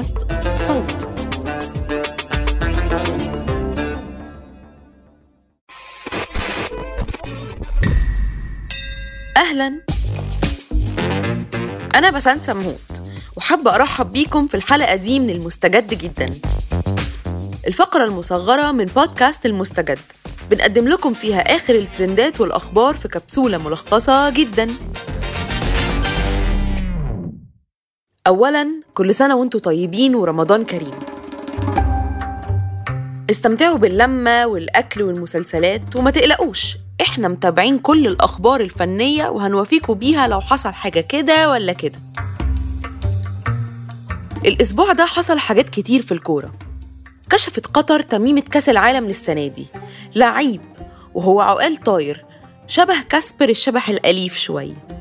بودكاست صوت. أهلا. أنا بسنت سمهوت وحابة أرحب بيكم في الحلقة دي من المستجد جدا. الفقرة المصغرة من بودكاست المستجد. بنقدم لكم فيها آخر الترندات والأخبار في كبسولة ملخصة جدا. أولا كل سنة وأنتم طيبين ورمضان كريم. استمتعوا باللمة والأكل والمسلسلات وما تقلقوش إحنا متابعين كل الأخبار الفنية وهنوافيكوا بيها لو حصل حاجة كده ولا كده. الأسبوع ده حصل حاجات كتير في الكورة. كشفت قطر تميمة كأس العالم للسنة دي. لعيب وهو عقال طاير شبه كاسبر الشبح الأليف شوية.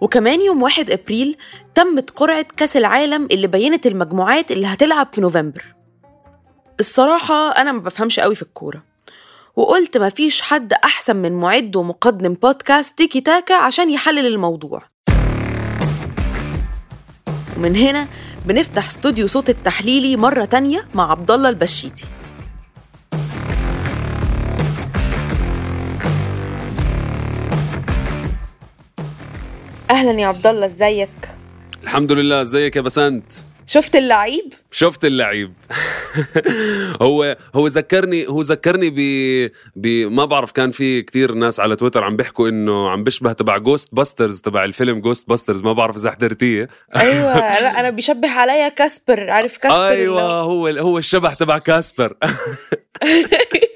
وكمان يوم 1 أبريل تمت قرعة كأس العالم اللي بينت المجموعات اللي هتلعب في نوفمبر. الصراحة أنا ما بفهمش قوي في الكورة وقلت مفيش حد أحسن من معد ومقدم بودكاست تيكي تاكا عشان يحلل الموضوع. ومن هنا بنفتح استوديو صوت التحليلي مرة تانية مع عبد الله البشيتي. أهلا يا عبد الله إزيك؟ الحمد لله إزيك يا بسنت؟ شفت اللعيب؟ شفت اللعيب. هو هو ذكرني هو ذكرني ب ب ما بعرف كان في كتير ناس على تويتر عم بيحكوا إنه عم بيشبه تبع Ghostbusters تبع الفيلم Ghostbusters ما بعرف إذا حضرتيه. أيوه لا أنا بيشبه عليا كاسبر عارف كاسبر أيوه هو هو الشبح تبع كاسبر.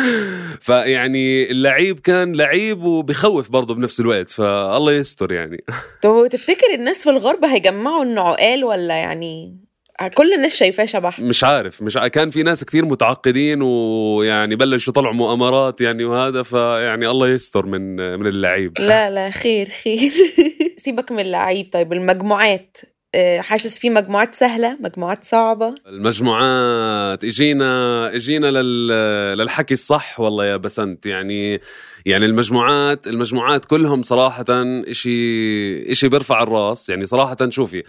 فيعني اللعيب كان لعيب وبخوف برضه بنفس الوقت فالله يستر يعني. طب تفتكر الناس في الغرب هيجمعوا إنه عقال ولا يعني كل الناس شايفاه شبح؟ مش عارف مش ع- كان في ناس كثير متعقدين ويعني بلشوا يطلعوا مؤامرات يعني وهذا فيعني الله يستر من من اللعيب. لا لا خير خير. سيبك من اللعيب طيب المجموعات. حاسس في مجموعات سهلة مجموعات صعبة. المجموعات إجينا إجينا لل للحكي الصح والله يا بسنت. يعني يعني المجموعات المجموعات كلهم صراحة إشي إشي بيرفع الراس. يعني صراحة شوفي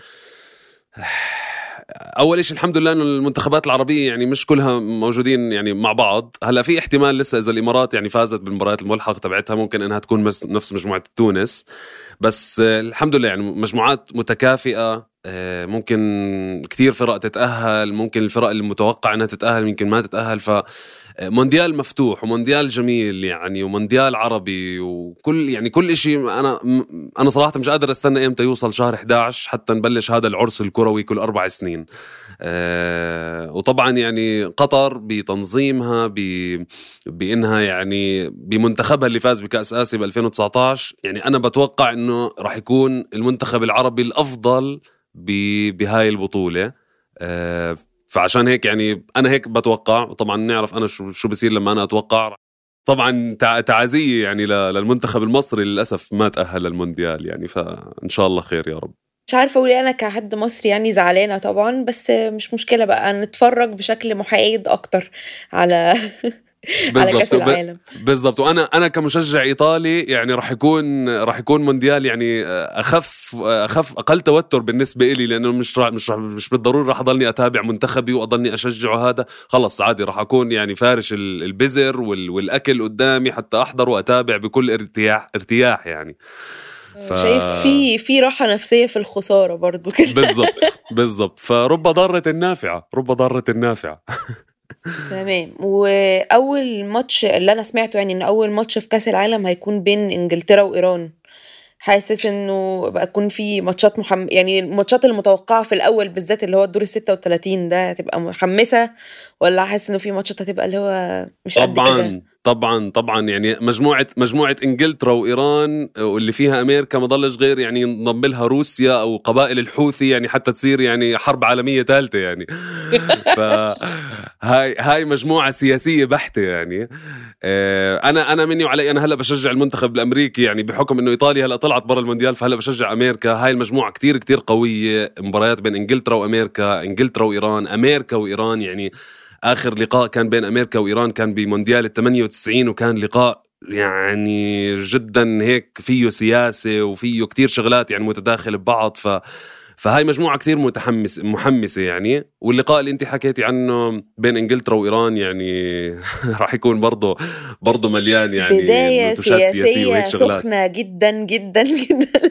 أول شيء الحمد لله إنه المنتخبات العربية يعني مش كلها موجودين يعني مع بعض. هلأ في احتمال لسه إذا الإمارات يعني فازت بالمباريات الملحقة تبعتها ممكن إنها تكون نفس مجموعة تونس. بس آه، الحمد لله يعني مجموعات متكافئة آه، ممكن كثير فرق تتأهل ممكن الفرق المتوقع إنها تتأهل يمكن ما تتأهل. ف مونديال مفتوح ومونديال جميل يعني ومونديال عربي وكل يعني كل شيء أنا أنا صراحة مش قادر أستنى إمتى يوصل شهر 11 حتى نبلش هذا العرس الكروي كل أربع سنين آه، وطبعا يعني قطر بتنظيمها ب... بإنها يعني بمنتخبها اللي فاز بكأس آسيا ب 2019 يعني أنا بتوقع إنه راح يكون المنتخب العربي الأفضل. بهاي البطولة آه، فعشان هيك يعني أنا هيك بتوقع وطبعا نعرف أنا شو شو بصير لما أنا أتوقع. طبعا تع- تعازية يعني للمنتخب المصري للأسف ما تأهل للمونديال يعني فإن شاء الله خير يا رب. مش عارفة أقول إيه، أنا كحد مصري يعني زعلانة طبعا بس مش مشكلة بقى نتفرج بشكل محايد أكتر على على العالم. بالضبط. وأنا أنا كمشجع إيطالي يعني راح يكون راح يكون مونديال يعني اخف أخف أقل توتر بالنسبة لي لأنه مش راح مش راح مش بالضروري راح أضلني أتابع منتخبي وأضلني أشجعه. هذا خلص عادي راح أكون يعني فارش ال- البزر وال- والأكل قدامي حتى أحضر وأتابع بكل ارتياح ارتياح يعني. ف- شايف في في راحة نفسية في الخسارة برضو كده. بالضبط بالضبط. فرب ضارة نافعه رب ضارة نافعه تمام. وأول ماتش اللي أنا سمعته يعني إن أول ماتش في كأس العالم هيكون بين إنجلترا وإيران. حاسس إنه بقى يكون في ماتشات محم... يعني الماتشات المتوقعة في الأول بالذات اللي هو الدور ال 36 ده هتبقى محمسة ولا حاسس إنه في ماتشات هتبقى اللي هو مش قد كده؟ طبعا طبعا يعني مجموعة مجموعة إنجلترا وإيران واللي فيها أمريكا ما ضلش غير يعني ينضم لها روسيا أو قبائل الحوثي يعني حتى تصير يعني حرب عالمية ثالثة يعني. فهاي هاي مجموعة سياسية بحتة يعني. آه، أنا أنا مني وعلي أنا هلأ بشجع المنتخب الأمريكي يعني بحكم إنه إيطاليا هلأ طلعت برا المونديال فهلأ بشجع أمريكا هاي المجموعة كتير كتير قوية مباريات بين إنجلترا وامريكا إنجلترا وإيران أمريكا وإيران يعني آخر لقاء كان بين أمريكا وإيران كان بمونديال ال 98 وكان لقاء يعني جدا هيك فيه سياسة وفيه كتير شغلات يعني متداخل ببعض ف فهاي مجموعة كثير متحمس محمسة يعني. واللقاء اللي انت حكيتي عنه بين إنجلترا وإيران يعني راح يكون برضه برضه مليان يعني بداية سياسية شغلات. سخنة جدا جدا جدا.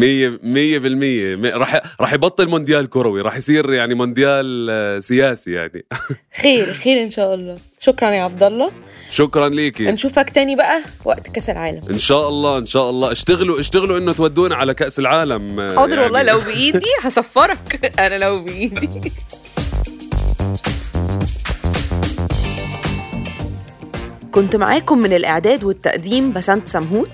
مية مية بالمية. مية- راح راح يبطل مونديال كروي. راح يصير يعني مونديال آه، سياسي يعني. خير خير إن شاء الله. شكرا يا عبد الله. شكرا ليكي. نشوفك تاني بقى وقت كأس العالم. إن شاء الله إن شاء الله. اشتغلوا اشتغلوا إنه تودونا على كأس العالم آه، حاضر والله يعني. لو بإيدي هسفرك أنا لو بإيدي. كنت معاكم من الإعداد والتقديم بسنت سمهوت.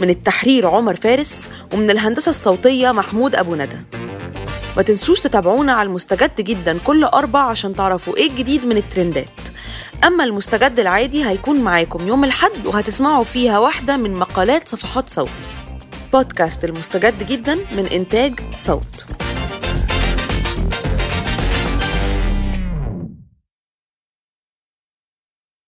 من التحرير عمر فارس ومن الهندسة الصوتية محمود أبو ندى. ما تنسوش تتابعونا على المستجد جدا كل أربع عشان تعرفوا إيه الجديد من الترندات. أما المستجد العادي هيكون معاكم يوم الحد وهتسمعوا فيها واحدة من مقالات صفحات صوت. بودكاست المستجد جدا من إنتاج صوت.